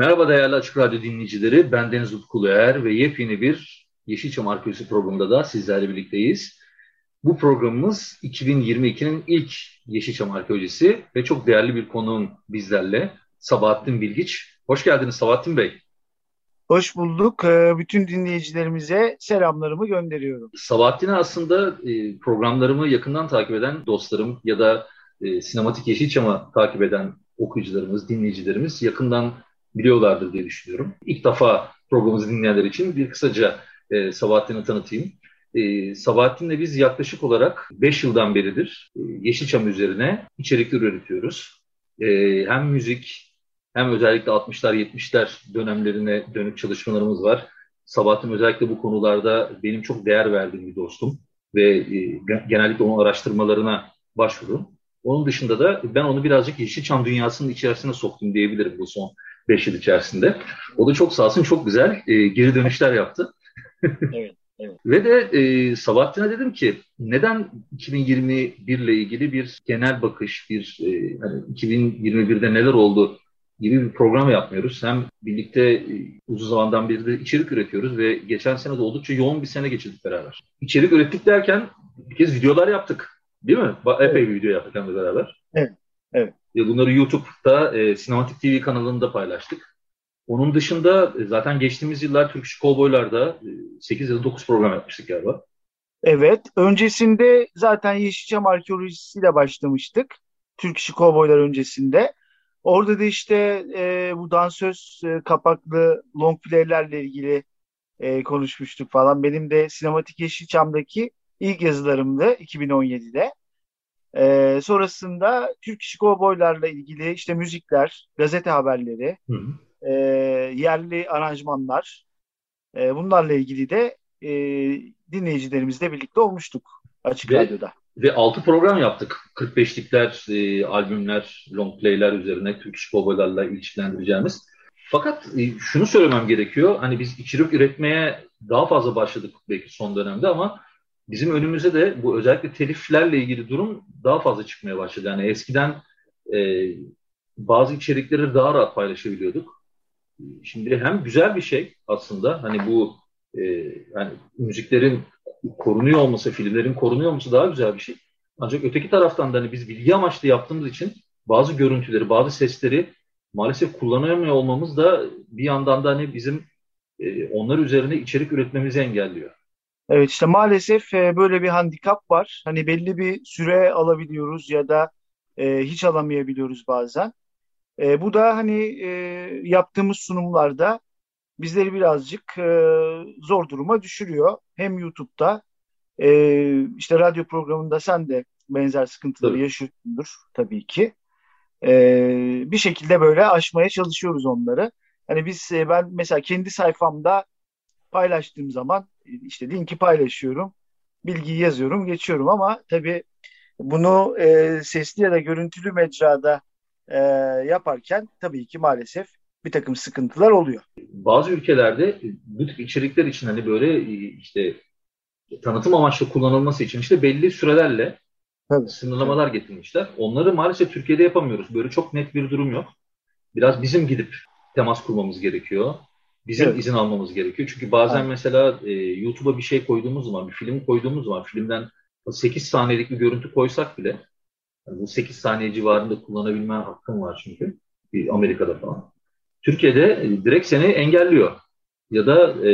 Merhaba değerli Açık Radyo dinleyicileri. Ben Deniz Utku Uluer ve yepyeni bir Yeşilçam Arkeolojisi programında da sizlerle birlikteyiz. Bu programımız 2022'nin ilk Yeşilçam Arkeolojisi ve çok değerli bir konuğum bizlerle Sabahattin Bilgiç. Hoş geldiniz Sabahattin Bey. Hoş bulduk. Ee, bütün dinleyicilerimize selamlarımı gönderiyorum. Sabahattin'e aslında e, programlarımı yakından takip eden dostlarım ya da e, Sinematik Yeşilçam'ı takip eden okuyucularımız, dinleyicilerimiz yakından biliyorlardır diye düşünüyorum. İlk defa programımızı dinleyenler için bir kısaca e, Sabahattin'i tanıtayım. E, Sabahattin'le biz yaklaşık olarak 5 yıldan beridir e, Yeşilçam üzerine içerikler üretiyoruz. E, hem müzik hem özellikle 60'lar 70'ler dönemlerine dönük çalışmalarımız var. Sabahattin özellikle bu konularda benim çok değer verdiğim bir dostum ve e, genellikle onun araştırmalarına başvururum. Onun dışında da ben onu birazcık Yeşilçam dünyasının içerisine soktum diyebilirim bu son 5 yıl içerisinde. O da çok sağ olsun çok güzel e, geri dönüşler yaptı. evet. Evet. Ve de e, Sabahattin'e dedim ki neden 2021 ile ilgili bir genel bakış, bir e, hani 2021'de neler oldu gibi bir program yapmıyoruz. Hem birlikte e, uzun zamandan beri de içerik üretiyoruz ve geçen sene de oldukça yoğun bir sene geçirdik beraber. İçerik ürettik derken bir kez videolar yaptık. Değil mi? Epey evet. bir video yaptık hem de beraber. Evet. Evet. Bunları YouTube'da e, Sinematik TV kanalında paylaştık. Onun dışında e, zaten geçtiğimiz yıllar Türk İş Kovboylar'da e, 8 ya da 9 program yapmıştık galiba. Evet. Öncesinde zaten Yeşilçam arkeolojisiyle başlamıştık. Türk İşi Kovboylar öncesinde. Orada da işte e, bu dansöz e, kapaklı long play'lerle ilgili e, konuşmuştuk falan. Benim de Sinematik Yeşilçam'daki ilk yazılarımdı 2017'de. E, sonrasında Türk İşi Kovboylarla ilgili işte müzikler, gazete haberleri, hı hı. E, yerli aranjmanlar e, bunlarla ilgili de e, dinleyicilerimizle birlikte olmuştuk Açık Ve Radyo'da. Ve 6 program yaptık. 45'likler, e, albümler, long play'ler üzerine Türk iş babalarla ilişkilendireceğimiz. Fakat e, şunu söylemem gerekiyor. Hani biz içerik üretmeye daha fazla başladık belki son dönemde ama bizim önümüze de bu özellikle teliflerle ilgili durum daha fazla çıkmaya başladı. Yani eskiden e, bazı içerikleri daha rahat paylaşabiliyorduk. Şimdi hem güzel bir şey aslında hani bu e, yani müziklerin korunuyor olması, filmlerin korunuyor olması daha güzel bir şey. Ancak öteki taraftan da hani biz bilgi amaçlı yaptığımız için bazı görüntüleri, bazı sesleri maalesef kullanamıyor olmamız da bir yandan da hani bizim e, onlar üzerine içerik üretmemizi engelliyor. Evet işte maalesef e, böyle bir handikap var. Hani belli bir süre alabiliyoruz ya da e, hiç alamayabiliyoruz bazen. E, bu da hani e, yaptığımız sunumlarda bizleri birazcık e, zor duruma düşürüyor. Hem YouTube'da e, işte radyo programında sen de benzer sıkıntıları evet. yaşıyorsundur tabii ki. E, bir şekilde böyle aşmaya çalışıyoruz onları. Hani biz e, ben mesela kendi sayfamda paylaştığım zaman işte linki paylaşıyorum. Bilgiyi yazıyorum, geçiyorum ama tabii bunu e, sesli ya da görüntülü mecrada e, yaparken tabii ki maalesef bir takım sıkıntılar oluyor. Bazı ülkelerde bu tip içerikler için hani böyle işte tanıtım amaçlı kullanılması için işte belli sürelerle evet. sınırlamalar getirmişler. Onları maalesef Türkiye'de yapamıyoruz. Böyle çok net bir durum yok. Biraz bizim gidip temas kurmamız gerekiyor. Bizim evet. izin almamız gerekiyor. Çünkü bazen evet. mesela e, YouTube'a bir şey koyduğumuz zaman, bir film koyduğumuz zaman filmden 8 saniyelik bir görüntü koysak bile yani bu 8 saniye civarında kullanabilme hakkım var çünkü. Amerika'da falan. Türkiye'de e, direkt seni engelliyor ya da e,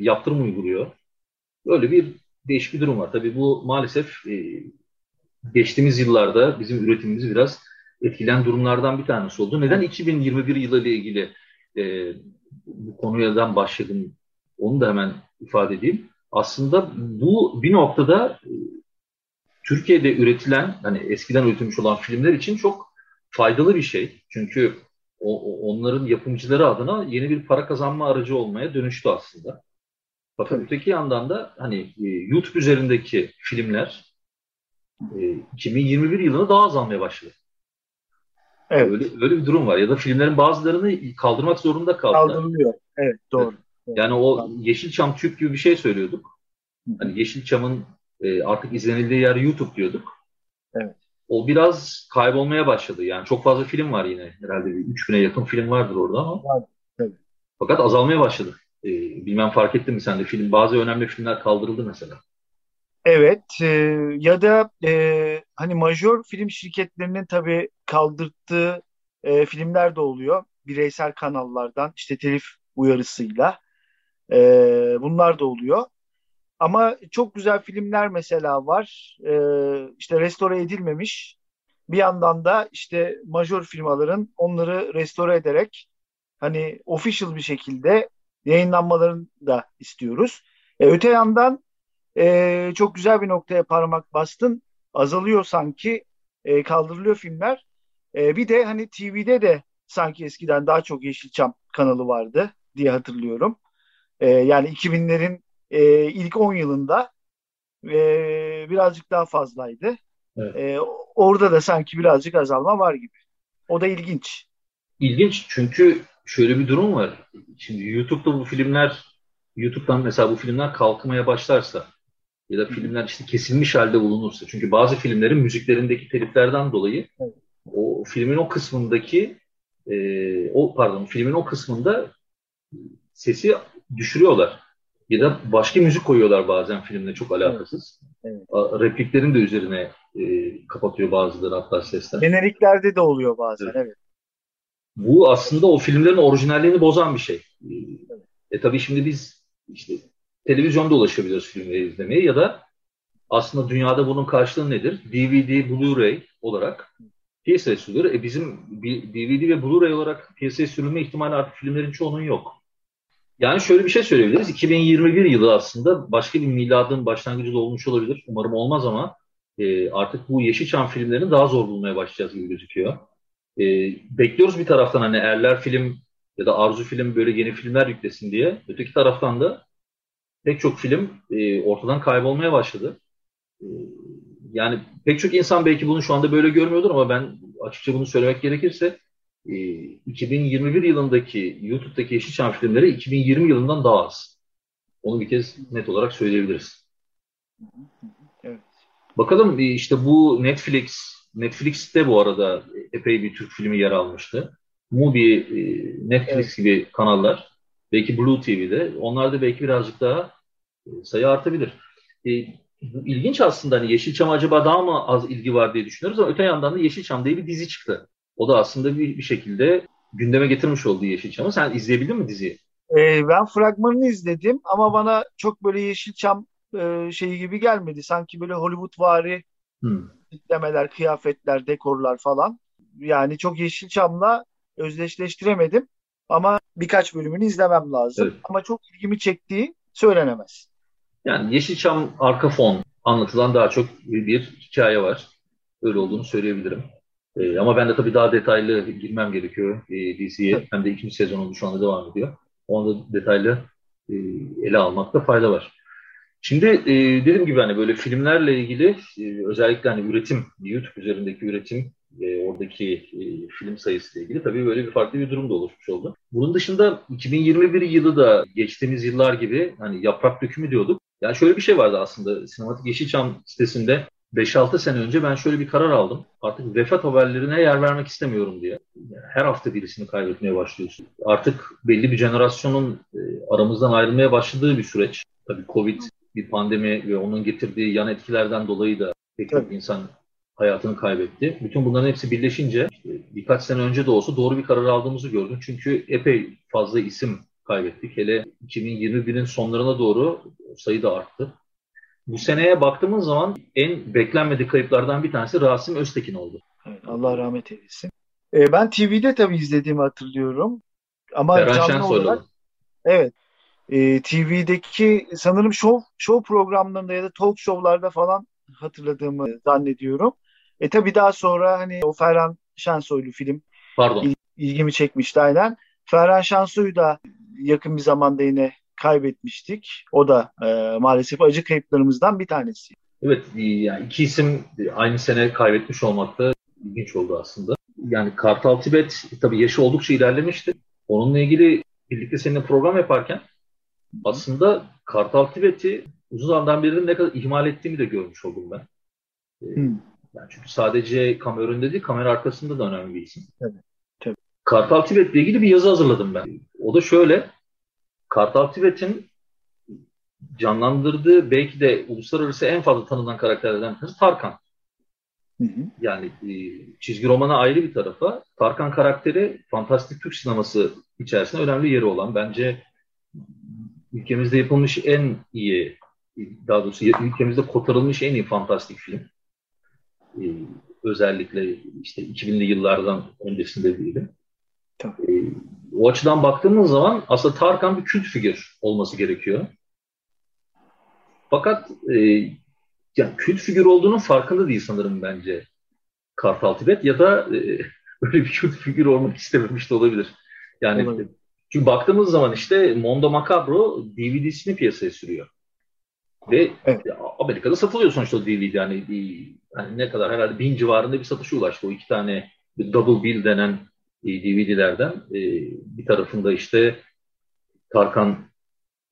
yaptırım uyguluyor. Böyle bir değişik bir durum var. Tabii bu maalesef e, geçtiğimiz yıllarda bizim üretimimizi biraz etkilen durumlardan bir tanesi oldu. Neden 2021 yılı ile ilgili e, bu konuyadan başladım onu da hemen ifade edeyim. Aslında bu bir noktada e, Türkiye'de üretilen, hani eskiden üretilmiş olan filmler için çok faydalı bir şey. Çünkü o, onların yapımcıları adına yeni bir para kazanma aracı olmaya dönüştü aslında. Fakat Tabii. öteki yandan da hani e, YouTube üzerindeki filmler e, 2021 yılında daha azalmaya başladı. Evet. Öyle, öyle bir durum var. Ya da filmlerin bazılarını kaldırmak zorunda kaldılar. Kaldırılıyor. Evet doğru. Evet. Yani o Yeşilçam Türk gibi bir şey söylüyorduk. Hani Yeşilçam'ın e, artık izlenildiği yer YouTube diyorduk. Evet. O biraz kaybolmaya başladı. Yani çok fazla film var yine. Herhalde bir 3000'e yakın film vardır orada ama. Var. Evet. Fakat azalmaya başladı. E, bilmem fark ettin mi sen de film bazı önemli filmler kaldırıldı mesela. Evet e, ya da e, hani majör film şirketlerinin tabii kaldırttığı e, filmler de oluyor. Bireysel kanallardan işte telif uyarısıyla e, bunlar da oluyor. Ama çok güzel filmler mesela var. E, işte restore edilmemiş. Bir yandan da işte majör firmaların onları restore ederek hani official bir şekilde yayınlanmalarını da istiyoruz. E, öte yandan e, çok güzel bir noktaya parmak bastın. Azalıyor sanki, e, kaldırılıyor filmler. E, bir de hani TV'de de sanki eskiden daha çok Yeşilçam kanalı vardı diye hatırlıyorum. E, yani 2000'lerin e, ilk 10 yılında e, birazcık daha fazlaydı. Evet. E, orada da sanki birazcık azalma var gibi. O da ilginç. İlginç çünkü şöyle bir durum var. Şimdi YouTube'da bu filmler YouTube'dan mesela bu filmler kalkmaya başlarsa ya da filmler işte kesilmiş halde bulunursa. Çünkü bazı filmlerin müziklerindeki teliflerden dolayı o filmin o kısmındaki e, o pardon filmin o kısmında sesi düşürüyorlar. Ya da başka müzik koyuyorlar bazen filmle çok alakasız. Evet. Evet. Repliklerin de üzerine e, kapatıyor bazıları hatta sesler. Generiklerde de oluyor bazen evet. evet. Bu aslında o filmlerin orijinalliğini bozan bir şey. Evet. E tabii şimdi biz işte televizyonda ulaşabiliyoruz filmleri izlemeye ya da aslında dünyada bunun karşılığı nedir? DVD, Blu-ray olarak piyasaya sürülür. E bizim DVD ve Blu-ray olarak piyasaya sürülme ihtimali artık filmlerin çoğunun yok. Yani şöyle bir şey söyleyebiliriz. 2021 yılı aslında başka bir miladın başlangıcı da olmuş olabilir. Umarım olmaz ama e, artık bu Yeşilçam filmlerini daha zor bulmaya başlayacağız gibi gözüküyor. E, bekliyoruz bir taraftan hani Erler film ya da Arzu film böyle yeni filmler yüklesin diye. Öteki taraftan da pek çok film e, ortadan kaybolmaya başladı. E, yani pek çok insan belki bunu şu anda böyle görmüyordur ama ben açıkça bunu söylemek gerekirse e, 2021 yılındaki YouTube'daki Yeşilçam filmleri 2020 yılından daha az. Onu bir kez net olarak söyleyebiliriz. Evet. Bakalım e, işte bu Netflix, Netflix'te bu arada epey bir Türk filmi yer almıştı. Mubi, e, Netflix evet. gibi kanallar Belki Blue TV'de. Onlarda belki birazcık daha e, sayı artabilir. E, ilginç aslında hani Yeşilçam acaba daha mı az ilgi var diye düşünüyoruz ama öte yandan da Yeşilçam diye bir dizi çıktı. O da aslında bir, bir şekilde gündeme getirmiş olduğu Yeşilçam'ı. Sen izleyebildin mi diziyi? Ee, ben fragmanını izledim ama bana çok böyle Yeşilçam e, şeyi gibi gelmedi. Sanki böyle Hollywood vari hmm. demeler, kıyafetler, dekorlar falan. Yani çok Yeşilçam'la özdeşleştiremedim. Ama birkaç bölümünü izlemem lazım. Evet. Ama çok ilgimi çektiği söylenemez. Yani Yeşilçam arka fon anlatılan daha çok bir hikaye var. Öyle olduğunu söyleyebilirim. Ee, ama ben de tabii daha detaylı girmem gerekiyor e, diziye. Hem de ikinci sezonun şu anda devam ediyor. Onu da detaylı e, ele almakta fayda var. Şimdi e, dediğim gibi hani böyle filmlerle ilgili e, özellikle hani üretim, YouTube üzerindeki üretim e, oradaki e, film sayısıyla ilgili tabii böyle bir farklı bir durum da oluşmuş oldu. Bunun dışında 2021 yılı da geçtiğimiz yıllar gibi hani yaprak dökümü diyorduk. Yani şöyle bir şey vardı aslında Sinematik Yeşilçam sitesinde 5-6 sene önce ben şöyle bir karar aldım. Artık vefat haberlerine yer vermek istemiyorum diye. Her hafta birisini kaybetmeye başlıyorsun. Artık belli bir jenerasyonun e, aramızdan ayrılmaya başladığı bir süreç. Tabii Covid bir pandemi ve onun getirdiği yan etkilerden dolayı da pek çok insan hayatını kaybetti. Bütün bunların hepsi birleşince birkaç sene önce de olsa doğru bir karar aldığımızı gördüm. Çünkü epey fazla isim kaybettik. Hele 2021'in sonlarına doğru sayı da arttı. Bu seneye baktığımız zaman en beklenmedik kayıplardan bir tanesi Rasim Öztekin oldu. Evet, Allah rahmet eylesin. Ee, ben TV'de tabii izlediğimi hatırlıyorum. Ama Eren canlı Şensoylu. olarak evet e, TV'deki sanırım show, show programlarında ya da talk show'larda falan hatırladığımı zannediyorum. E tabii daha sonra hani o Ferhan Şensoylu film. Pardon. ilgimi çekmişti aynen. Ferhan Şansoy'u da yakın bir zamanda yine kaybetmiştik. O da e, maalesef acı kayıplarımızdan bir tanesi. Evet, yani iki isim aynı sene kaybetmiş olmak da ilginç oldu aslında. Yani Kartal Tibet tabii yaşı oldukça ilerlemişti. Onunla ilgili birlikte seninle program yaparken aslında Kartal Tibet'i uzun zamandan beri ne kadar ihmal ettiğimi de görmüş oldum ben. Hmm. Yani çünkü sadece kamera önünde değil, kamera arkasında da önemli bir isim. Tabii, tabii. Kartal Tibet'le ilgili bir yazı hazırladım ben. O da şöyle, Kartal Tibet'in canlandırdığı belki de uluslararası en fazla tanınan karakterlerden birisi Tarkan. Hı hı. Yani e, çizgi romana ayrı bir tarafa Tarkan karakteri fantastik Türk sineması içerisinde önemli yeri olan bence ülkemizde yapılmış en iyi daha doğrusu ülkemizde kotarılmış en iyi fantastik film. Ee, özellikle işte 2000'li yıllardan öncesinde diyelim. Ee, o açıdan baktığımız zaman aslında Tarkan bir kült figür olması gerekiyor. Fakat e, yani kült figür olduğunun farkında değil sanırım bence Kartal Tibet ya da e, öyle bir kült figür olmak istememiş de olabilir. Yani olabilir. çünkü baktığımız zaman işte Mondo Macabro DVD'sini piyasaya sürüyor. Ve evet. Amerika'da satılıyor sonuçta DVD yani, yani ne kadar herhalde bin civarında bir satışa ulaştı o iki tane double bill denen e, DVD'lerden. E, bir tarafında işte Tarkan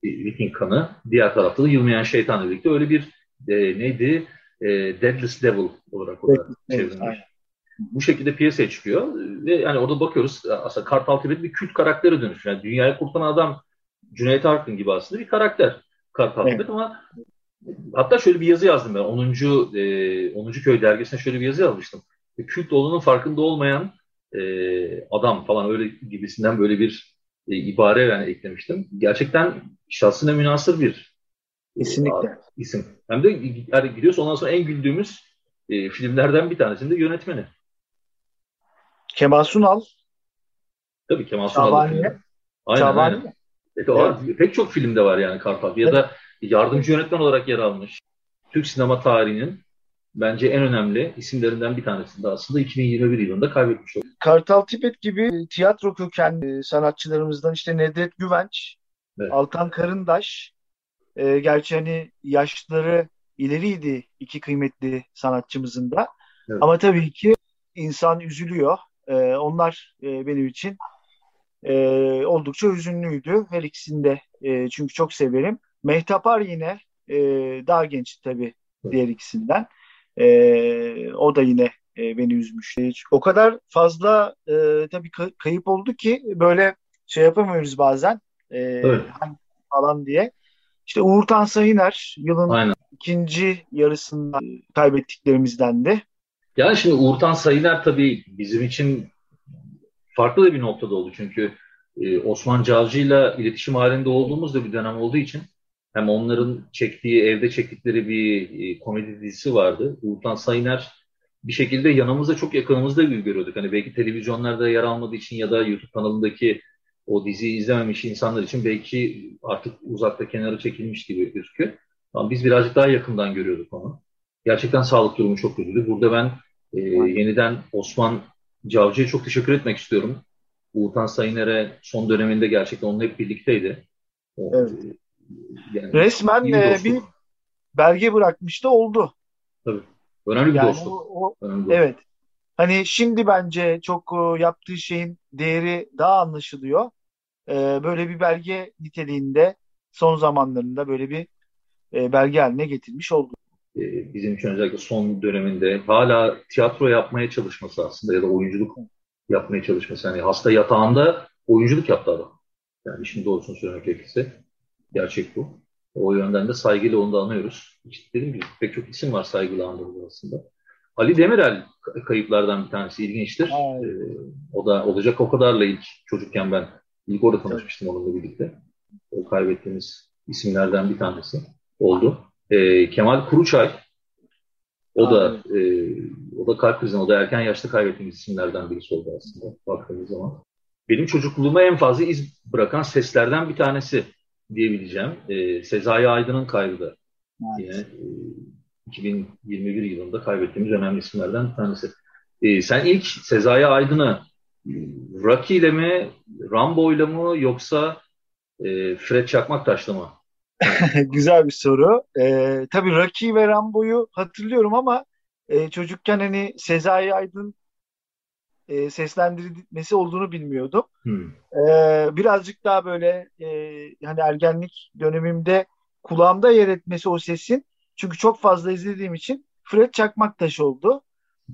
e, Viking kanı, diğer tarafta da Yılmayan Şeytan'la birlikte öyle bir e, neydi? E, Deadless Devil olarak orada çevrilmiş. Bu şekilde piyasaya çıkıyor ve yani orada bakıyoruz aslında Kartal Tibet bir kült karaktere dönüşüyor. Yani dünyayı kurtaran adam Cüneyt Arkın gibi aslında bir karakter. Kartal evet. Tibet ama hatta şöyle bir yazı yazdım ben. 10. E, 10. Köy dergisine şöyle bir yazı yazmıştım. E, kült olduğunun farkında olmayan e, adam falan öyle gibisinden böyle bir e, ibare yani eklemiştim. Gerçekten şahsına münasır bir e, Kesinlikle. isim. Hem de yani gidiyorsa ondan sonra en güldüğümüz e, filmlerden bir tanesinde yönetmeni. Kemal Sunal. Tabii Kemal Sunal. Şabaniye. Aynen, Şabaniye. aynen. Evet, o, evet. Pek çok filmde var yani Kartal. Ya evet. da yardımcı yönetmen olarak yer almış. Türk sinema tarihinin bence en önemli isimlerinden bir tanesinde aslında 2021 yılında kaybetmiş oldu. Kartal Tibet gibi tiyatro kökenli sanatçılarımızdan işte Nedret Güvenç, evet. Altan Karındaş, e, gerçi hani yaşları ileriydi iki kıymetli sanatçımızın da. Evet. Ama tabii ki insan üzülüyor. E, onlar e, benim için e, oldukça hüzünlüydü. Her ikisinde e, çünkü çok severim. Mehtapar yine e, daha genç tabii diğer ikisinden. E, o da yine e, beni üzmüş. E, o kadar fazla e, tabii kayıp oldu ki böyle şey yapamıyoruz bazen. E, evet. falan diye. İşte Uğur Tansayıner yılın Aynen. ikinci yarısında kaybettiklerimizden de. Yani şimdi Uğur Sayıner tabii bizim için farklı da bir noktada oldu. Çünkü e, Osman Cavcı'yla iletişim halinde olduğumuz da bir dönem olduğu için hem onların çektiği, evde çektikleri bir e, komedi dizisi vardı. Uğurtan Sayıner bir şekilde yanımızda çok yakınımızda görüyorduk. Hani belki televizyonlarda yer almadığı için ya da YouTube kanalındaki o diziyi izlememiş insanlar için belki artık uzakta kenara çekilmiş gibi gözüküyor. Ama biz birazcık daha yakından görüyorduk onu. Gerçekten sağlık durumu çok kötüydü. Burada ben e, yeniden Osman Cavcı'ya çok teşekkür etmek istiyorum. Uğurtan Sayıner'e son döneminde gerçekten onunla hep birlikteydi. Evet. Yani Resmen e, bir belge bırakmıştı oldu. Tabii. Önemli bir yani dostluk. O, o, Önemli evet. Dostluk. Hani şimdi bence çok e, yaptığı şeyin değeri daha anlaşılıyor. E, böyle bir belge niteliğinde son zamanlarında böyle bir e, belge haline getirmiş oldu. E, bizim için özellikle son döneminde hala tiyatro yapmaya çalışması aslında ya da oyunculuk yapmaya çalışması. Yani hasta yatağında oyunculuk yaptı adam. Yani işin doğrusunu söylemek gerekirse. Gerçek bu. O yönden de saygıyla onu da anıyoruz. İşte dediğim gibi pek çok isim var saygıyla andırılır aslında. Ali Demirel kayıplardan bir tanesi ilginçtir. Ee, o da olacak o kadarla ilk çocukken ben ilk orada tanışmıştım onunla birlikte. O kaybettiğimiz isimlerden bir tanesi oldu. Ee, Kemal Kuruçay o da e, o da kalp krizinden, o da erken yaşta kaybettiğimiz isimlerden birisi oldu aslında baktığımız zaman. Benim çocukluğuma en fazla iz bırakan seslerden bir tanesi diyebileceğim. E, Sezai Aydın'ın kaybı da evet. yine e, 2021 yılında kaybettiğimiz önemli isimlerden bir tanesi. E, sen ilk Sezai Aydın'ı Rocky ile mi, Rambo ile mi yoksa e, Fred Çakmaktaş'la mı? Güzel bir soru. E, tabii Rocky ve Rambo'yu hatırlıyorum ama e, çocukken hani Sezai Aydın e, seslendirilmesi olduğunu bilmiyordum. Hmm. E, birazcık daha böyle e, hani ergenlik dönemimde kulağımda yer etmesi o sesin. Çünkü çok fazla izlediğim için Fred Çakmaktaş oldu.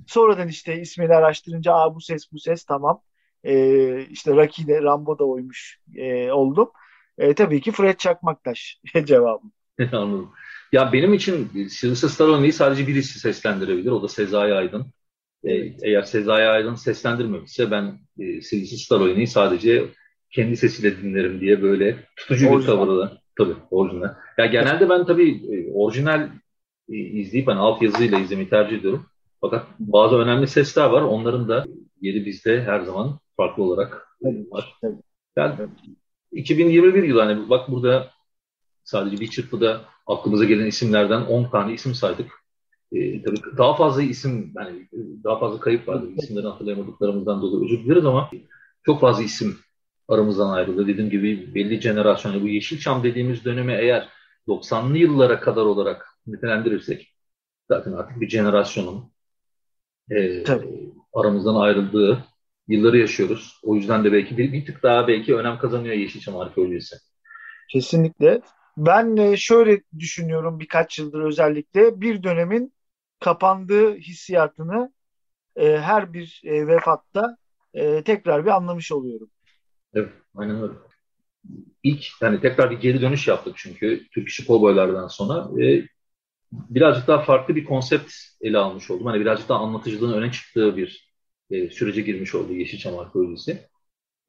Sonradan işte ismini araştırınca Aa, bu ses bu ses tamam. E, işte Rocky de Rambo da oymuş e, oldum. E, tabii ki Fred Çakmaktaş cevabım. Anladım. Ya benim için Sylvester Stallone'yi sadece birisi seslendirebilir. O da Sezai Aydın. E, eğer Sezai Aydın seslendirmemişse ben e, Sylvester Stallone'yi sadece kendi sesiyle dinlerim diye böyle tutucu orijinal. bir tavırla. Tabii orijinal. Ya genelde ben tabii e, orijinal e, izleyip hani alt yazıyla izlemeyi tercih ediyorum. Fakat bazı önemli sesler var. Onların da yeri bizde her zaman farklı olarak var. Yani 2021 yılı hani bak burada sadece bir çırpıda aklımıza gelen isimlerden 10 tane isim saydık. Ee, tabii daha fazla isim, yani daha fazla kayıp vardı. İsimleri hatırlayamadıklarımızdan dolayı özür dileriz ama çok fazla isim aramızdan ayrıldı. Dediğim gibi belli jenerasyon, bu Yeşilçam dediğimiz dönemi eğer 90'lı yıllara kadar olarak nitelendirirsek zaten artık bir jenerasyonun e, aramızdan ayrıldığı yılları yaşıyoruz. O yüzden de belki bir, bir tık daha belki önem kazanıyor Yeşilçam arkeolojisi. Kesinlikle. Ben şöyle düşünüyorum birkaç yıldır özellikle bir dönemin kapandığı hissiyatını e, her bir e, vefatta e, tekrar bir anlamış oluyorum. Evet, aynen öyle. İlk yani tekrar bir geri dönüş yaptık çünkü Türk İşi Kovboylardan sonra e, birazcık daha farklı bir konsept ele almış oldum. Hani birazcık daha anlatıcılığın öne çıktığı bir e, sürece girmiş oldu Yeşilçam Arkeolojisi.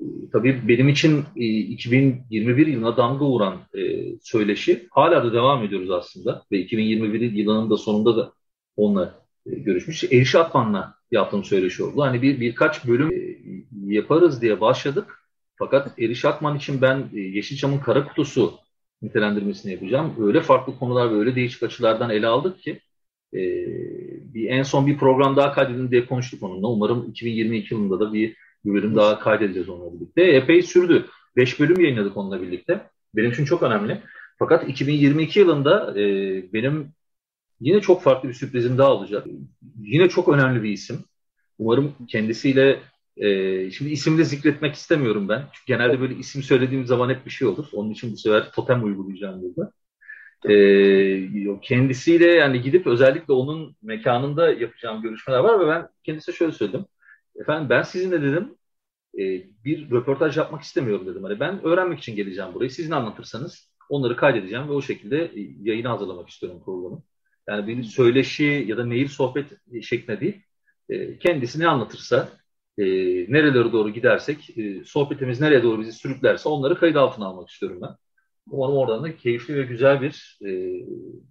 E, tabii benim için e, 2021 yılına damga vuran e, söyleşi hala da devam ediyoruz aslında ve 2021 yılının da sonunda da onunla e, görüşmüş. Eriş Akman'la yaptığım söyleşi oldu. Hani bir birkaç bölüm e, yaparız diye başladık. Fakat Eriş Akman için ben e, Yeşilçam'ın kara kutusu nitelendirmesini yapacağım. Öyle farklı konular ve öyle değişik açılardan ele aldık ki e, bir en son bir program daha kaydedin diye konuştuk onunla. Umarım 2022 yılında da bir bölüm daha kaydedeceğiz onunla birlikte. Epey sürdü. 5 bölüm yayınladık onunla birlikte. Benim için çok önemli. Fakat 2022 yılında e, benim yine çok farklı bir sürprizim daha olacak. Yine çok önemli bir isim. Umarım kendisiyle e, şimdi isimle zikretmek istemiyorum ben. Çünkü genelde böyle isim söylediğim zaman hep bir şey olur. Onun için bu sefer totem uygulayacağım burada. E, kendisiyle yani gidip özellikle onun mekanında yapacağım görüşmeler var ve ben kendisine şöyle söyledim. Efendim ben sizinle dedim e, bir röportaj yapmak istemiyorum dedim. Hani ben öğrenmek için geleceğim buraya. Siz ne anlatırsanız onları kaydedeceğim ve o şekilde e, yayını hazırlamak istiyorum programı. Yani bir söyleşi ya da mail sohbet şeklinde değil. E, kendisi ne anlatırsa e, nerelere doğru gidersek, e, sohbetimiz nereye doğru bizi sürüklerse onları kayıt altına almak istiyorum ben. Umarım oradan da keyifli ve güzel bir e,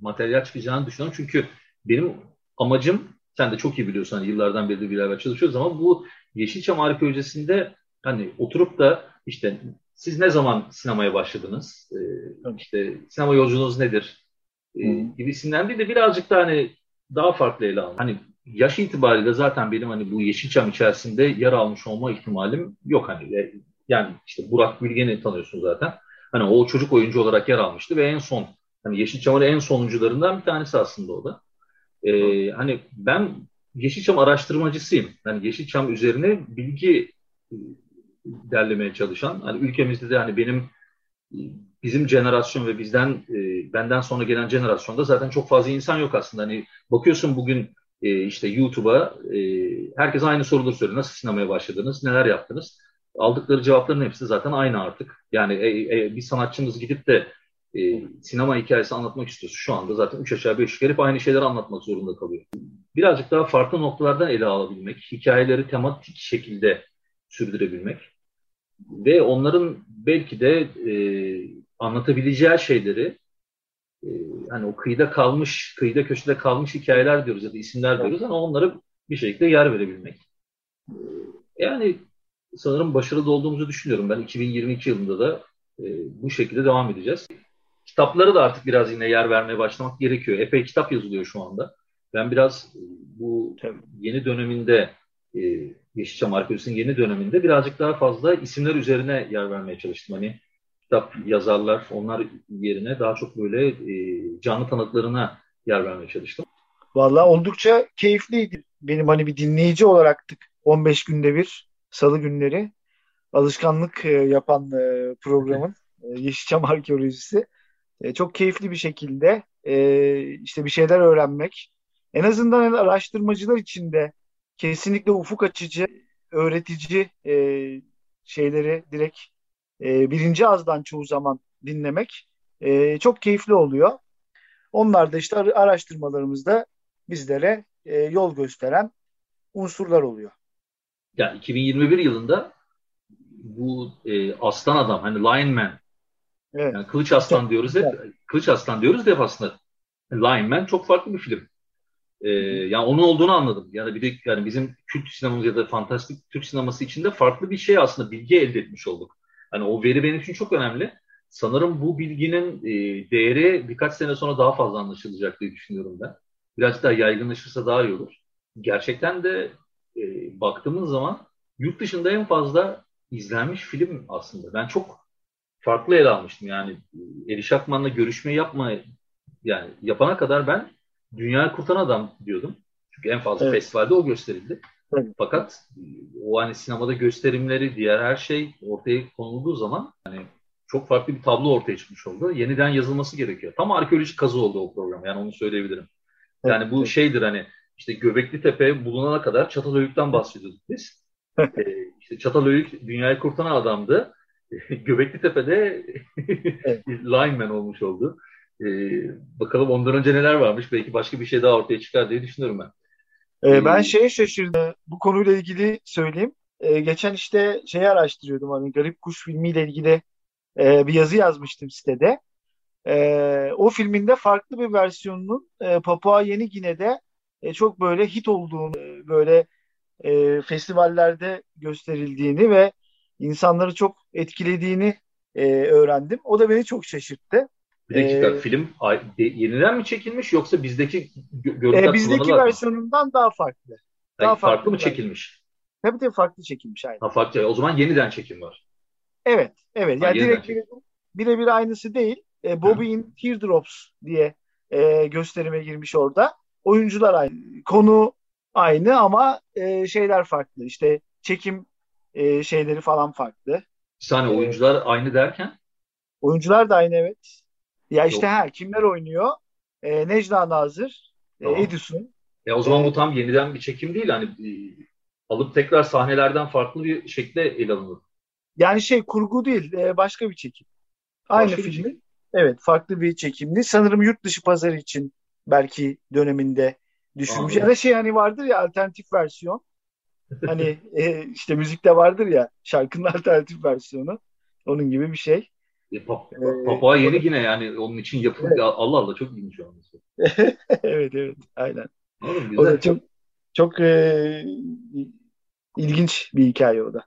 materyal çıkacağını düşünüyorum. Çünkü benim amacım, sen de çok iyi biliyorsun hani yıllardan beri de beraber çalışıyoruz ama bu Yeşilçam Arkeolojisi'nde hani oturup da işte siz ne zaman sinemaya başladınız? E, işte sinema yolculuğunuz nedir? Gibisinden değil de birazcık da hani daha farklı ele alın. Hani yaş itibariyle zaten benim hani bu Yeşilçam içerisinde yer almış olma ihtimalim yok hani. Yani işte Burak Bilgen'i tanıyorsun zaten. Hani o çocuk oyuncu olarak yer almıştı ve en son hani Yeşilçam'ın en sonuncularından bir tanesi aslında o da. Ee, hani ben Yeşilçam araştırmacısıyım. Yani Yeşilçam üzerine bilgi derlemeye çalışan, hani ülkemizde de hani benim bizim jenerasyon ve bizden e, benden sonra gelen jenerasyonda zaten çok fazla insan yok aslında. Hani bakıyorsun bugün e, işte YouTube'a e, herkes aynı soruları soruyor. Nasıl sinemaya başladınız? Neler yaptınız? aldıkları cevapların hepsi zaten aynı artık. Yani e, e, bir sanatçımız gidip de e, sinema hikayesi anlatmak istiyorsa şu anda zaten üç aşağı beş yukarı hep aynı şeyleri anlatmak zorunda kalıyor. Birazcık daha farklı noktalardan ele alabilmek, hikayeleri tematik şekilde sürdürebilmek ve onların belki de e, anlatabileceği şeyleri e, hani o kıyıda kalmış, kıyıda köşede kalmış hikayeler diyoruz ya da isimler diyoruz ama onlara bir şekilde yer verebilmek. Yani sanırım başarılı olduğumuzu düşünüyorum. Ben 2022 yılında da e, bu şekilde devam edeceğiz. Kitapları da artık biraz yine yer vermeye başlamak gerekiyor. Epey kitap yazılıyor şu anda. Ben biraz e, bu yeni döneminde e, Yeşilçam Arkeolojisi'nin yeni döneminde birazcık daha fazla isimler üzerine yer vermeye çalıştım. Hani kitap yazarlar onlar yerine daha çok böyle e, canlı tanıklarına yer vermeye çalıştım. Vallahi oldukça keyifliydi. Benim hani bir dinleyici olaraktık 15 günde bir salı günleri alışkanlık e, yapan e, programın e, Yeşilçam Arkeolojisi. Çok keyifli bir şekilde işte bir şeyler öğrenmek. En azından araştırmacılar için de kesinlikle ufuk açıcı, öğretici şeyleri direkt e, birinci ağızdan çoğu zaman dinlemek e, çok keyifli oluyor. Onlar da işte araştırmalarımızda bizlere e, yol gösteren unsurlar oluyor. Ya 2021 yılında bu e, aslan adam hani Lion Man evet. yani kılıç aslan diyoruz hep kılıç aslan diyoruz hep aslında Lion Man çok farklı bir film. Ee, yani onun olduğunu anladım. Yani bir de yani bizim kült sinemamız ya da fantastik Türk sineması içinde farklı bir şey aslında bilgi elde etmiş olduk. Hani o veri benim için çok önemli. Sanırım bu bilginin e, değeri birkaç sene sonra daha fazla anlaşılacak diye düşünüyorum ben. Biraz daha yaygınlaşırsa daha iyi olur. Gerçekten de e, baktığımız zaman yurt dışında en fazla izlenmiş film aslında. Ben çok farklı ele almıştım. Yani Eriş Akman'la görüşme yapma yani yapana kadar ben dünya kurtaran adam diyordum. Çünkü en fazla evet. festivalde o gösterildi. Evet. Fakat o hani sinemada gösterimleri, diğer her şey ortaya konulduğu zaman hani çok farklı bir tablo ortaya çıkmış oldu. Yeniden yazılması gerekiyor. Tam arkeolojik kazı oldu o program. Yani onu söyleyebilirim. Yani evet. bu şeydir hani işte Göbekli Tepe bulunana kadar Çatalhöyük'ten bahsediyorduk biz. ee, işte Çatalhöyük dünyayı kurtaran adamdı. Göbekli Tepe'de lineman olmuş oldu. Ee, bakalım ondan önce neler varmış. Belki başka bir şey daha ortaya çıkar diye düşünüyorum ben. Ee, ben şeye şaşırdım. Bu konuyla ilgili söyleyeyim. Ee, geçen işte şeyi araştırıyordum. Hani Garip Kuş filmiyle ilgili e, bir yazı yazmıştım sitede. E, o filminde farklı bir versiyonunun e, Papua Yeni Gine'de e, çok böyle hit olduğunu, e, böyle e, festivallerde gösterildiğini ve insanları çok etkilediğini e, öğrendim. O da beni çok şaşırttı. Bir dakika ee, film yeniden mi çekilmiş yoksa bizdeki görüntüler e, Bizdeki versiyonundan mı? daha farklı. Daha Hayır, farklı, farklı mı çekilmiş? Tabii tabii farklı çekilmiş aynı. Ha, farklı. O zaman yeniden çekim var. Evet, evet. Yani ha, direkt birebir bire aynısı değil. E, Bobby Hı. in Teardrops diye e, gösterime girmiş orada. Oyuncular aynı. Konu aynı ama e, şeyler farklı. İşte çekim e, şeyleri falan farklı. Bir saniye e, oyuncular aynı derken? Oyuncular da aynı evet. Ya işte ha kimler oynuyor? E, Necla Nazır, e, tamam. Edison. Ya o zaman bu tam yeniden bir çekim değil. Hani e, alıp tekrar sahnelerden farklı bir şekilde ele alınır. Yani şey kurgu değil, e, başka bir çekim. Aynı başka filmi. Çekim. Evet, farklı bir çekimdi. Sanırım yurt dışı pazarı için belki döneminde düşünmüş. Anladım. Ya da şey hani vardır ya alternatif versiyon. hani e, işte müzikte vardır ya şarkının alternatif versiyonu. Onun gibi bir şey. Pap, ee, Papua yeni yine yani onun için yapıldı. Evet. Allah Allah çok ilginç şu an. evet evet aynen. Oğlum, güzel. O da çok çok e, ilginç bir hikaye o da.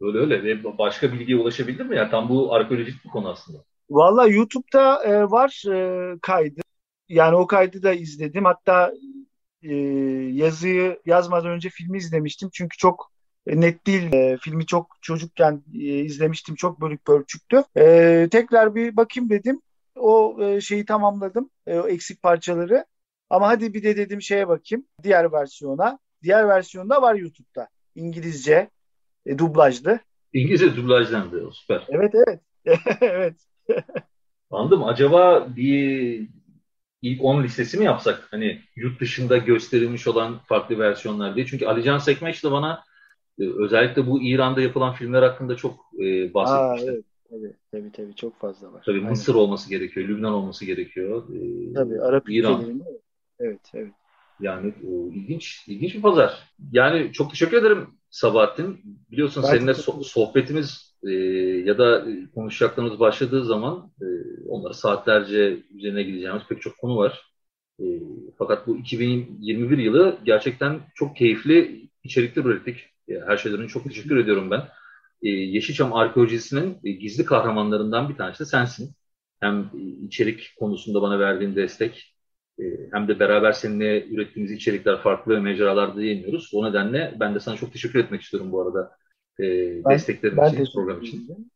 Öyle öyle. Başka bilgiye ulaşabildin mi? Yani tam bu arkeolojik bir konu aslında. Valla YouTube'da e, var e, kaydı. Yani o kaydı da izledim. Hatta e, yazıyı yazmadan önce filmi izlemiştim. Çünkü çok net değil. E, filmi çok çocukken e, izlemiştim. Çok bölük pörçüktü. E, tekrar bir bakayım dedim. O e, şeyi tamamladım. E, o eksik parçaları. Ama hadi bir de dedim şeye bakayım. Diğer versiyona. Diğer versiyonda var YouTube'da. İngilizce e, dublajlı. İngilizce dublajlandı. Süper. Evet evet. evet. Anladım. Acaba bir ilk 10 listesi mi yapsak? Hani yurt dışında gösterilmiş olan farklı versiyonlar diye. Çünkü Ali Can Sekmeç de bana e, özellikle bu İran'da yapılan filmler hakkında çok e, bahsetmişti. Aa, evet. Tabii, tabii tabii çok fazla var. Tabii Aynen. Mısır olması gerekiyor, Lübnan olması gerekiyor. Ee, tabii Arap İran. ülkelerinde. Evet, evet. Yani o, ilginç, ilginç bir pazar. Yani çok teşekkür ederim Sabahattin. Biliyorsun ben seninle so- sohbetimiz e, ya da konuşacaklarımız başladığı zaman e, onlara saatlerce üzerine gideceğimiz pek çok konu var. E, fakat bu 2021 yılı gerçekten çok keyifli içerikler ürettik. Her şeylerin çok teşekkür ediyorum ben. Ee, Yeşilçam Arkeolojisi'nin e, gizli kahramanlarından bir tanesi de sensin. Hem e, içerik konusunda bana verdiğin destek, e, hem de beraber seninle ürettiğimiz içerikler farklı mecralarda yayınlıyoruz. O nedenle ben de sana çok teşekkür etmek istiyorum bu arada e, ben, desteklerin ben için, program için.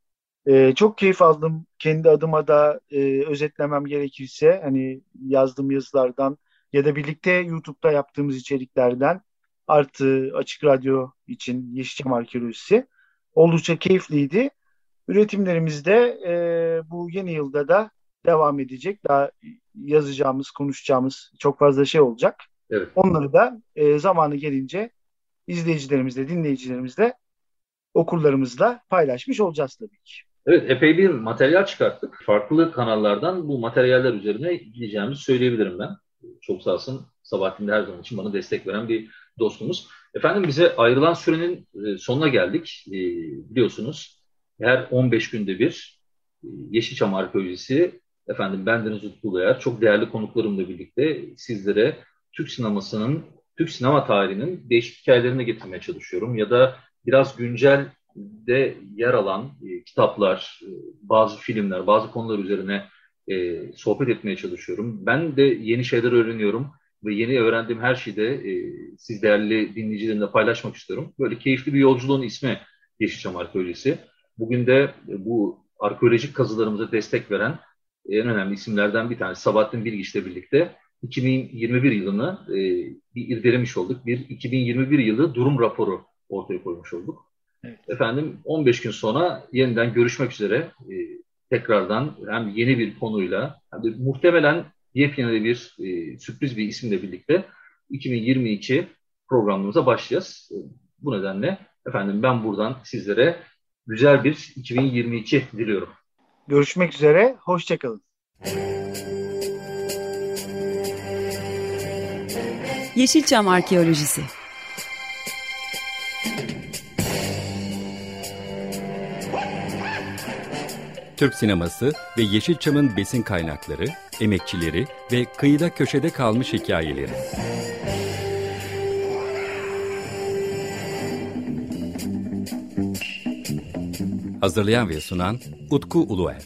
Ee, çok keyif aldım. Kendi adıma da e, özetlemem gerekirse hani yazdığım yazılardan ya da birlikte YouTube'da yaptığımız içeriklerden artı Açık Radyo için Yeşilçam Arkeolojisi oldukça keyifliydi. Üretimlerimizde e, bu yeni yılda da devam edecek. Daha yazacağımız, konuşacağımız çok fazla şey olacak. Evet. Onları da e, zamanı gelince izleyicilerimizle, dinleyicilerimizle, okurlarımızla paylaşmış olacağız tabii ki. Evet, epey bir materyal çıkarttık. Farklı kanallardan bu materyaller üzerine gideceğimizi söyleyebilirim ben. Çok sağ olsun Sabahattin de her zaman için bana destek veren bir dostumuz. Efendim bize ayrılan sürenin e, sonuna geldik. E, biliyorsunuz her 15 günde bir e, Yeşilçam Arkeolojisi efendim bendeniz Utku çok değerli konuklarımla birlikte sizlere Türk sinemasının, Türk sinema tarihinin değişik hikayelerini getirmeye çalışıyorum. Ya da biraz güncel de yer alan e, kitaplar, e, bazı filmler, bazı konular üzerine e, sohbet etmeye çalışıyorum. Ben de yeni şeyler öğreniyorum ve yeni öğrendiğim her şeyi de e, siz değerli dinleyicilerimle paylaşmak istiyorum. Böyle keyifli bir yolculuğun ismi Yeşilçam Arkeolojisi. Bugün de bu arkeolojik kazılarımıza destek veren en önemli isimlerden bir tanesi Sabahattin Bilgiç ile birlikte 2021 yılını e, bir irdelemiş olduk. Bir 2021 yılı durum raporu ortaya koymuş olduk. Evet. Efendim 15 gün sonra yeniden görüşmek üzere. E, tekrardan hem yeni bir konuyla hem de muhtemelen yepyeni bir e, sürpriz bir isimle birlikte 2022 programımıza başlayacağız. E, bu nedenle efendim ben buradan sizlere güzel bir 2022 diliyorum. Görüşmek üzere, hoşçakalın. Yeşilçam Arkeolojisi Türk sineması ve Yeşilçam'ın besin kaynakları, emekçileri ve kıyıda köşede kalmış hikayeleri. Hazırlayan ve sunan Utku Uluer.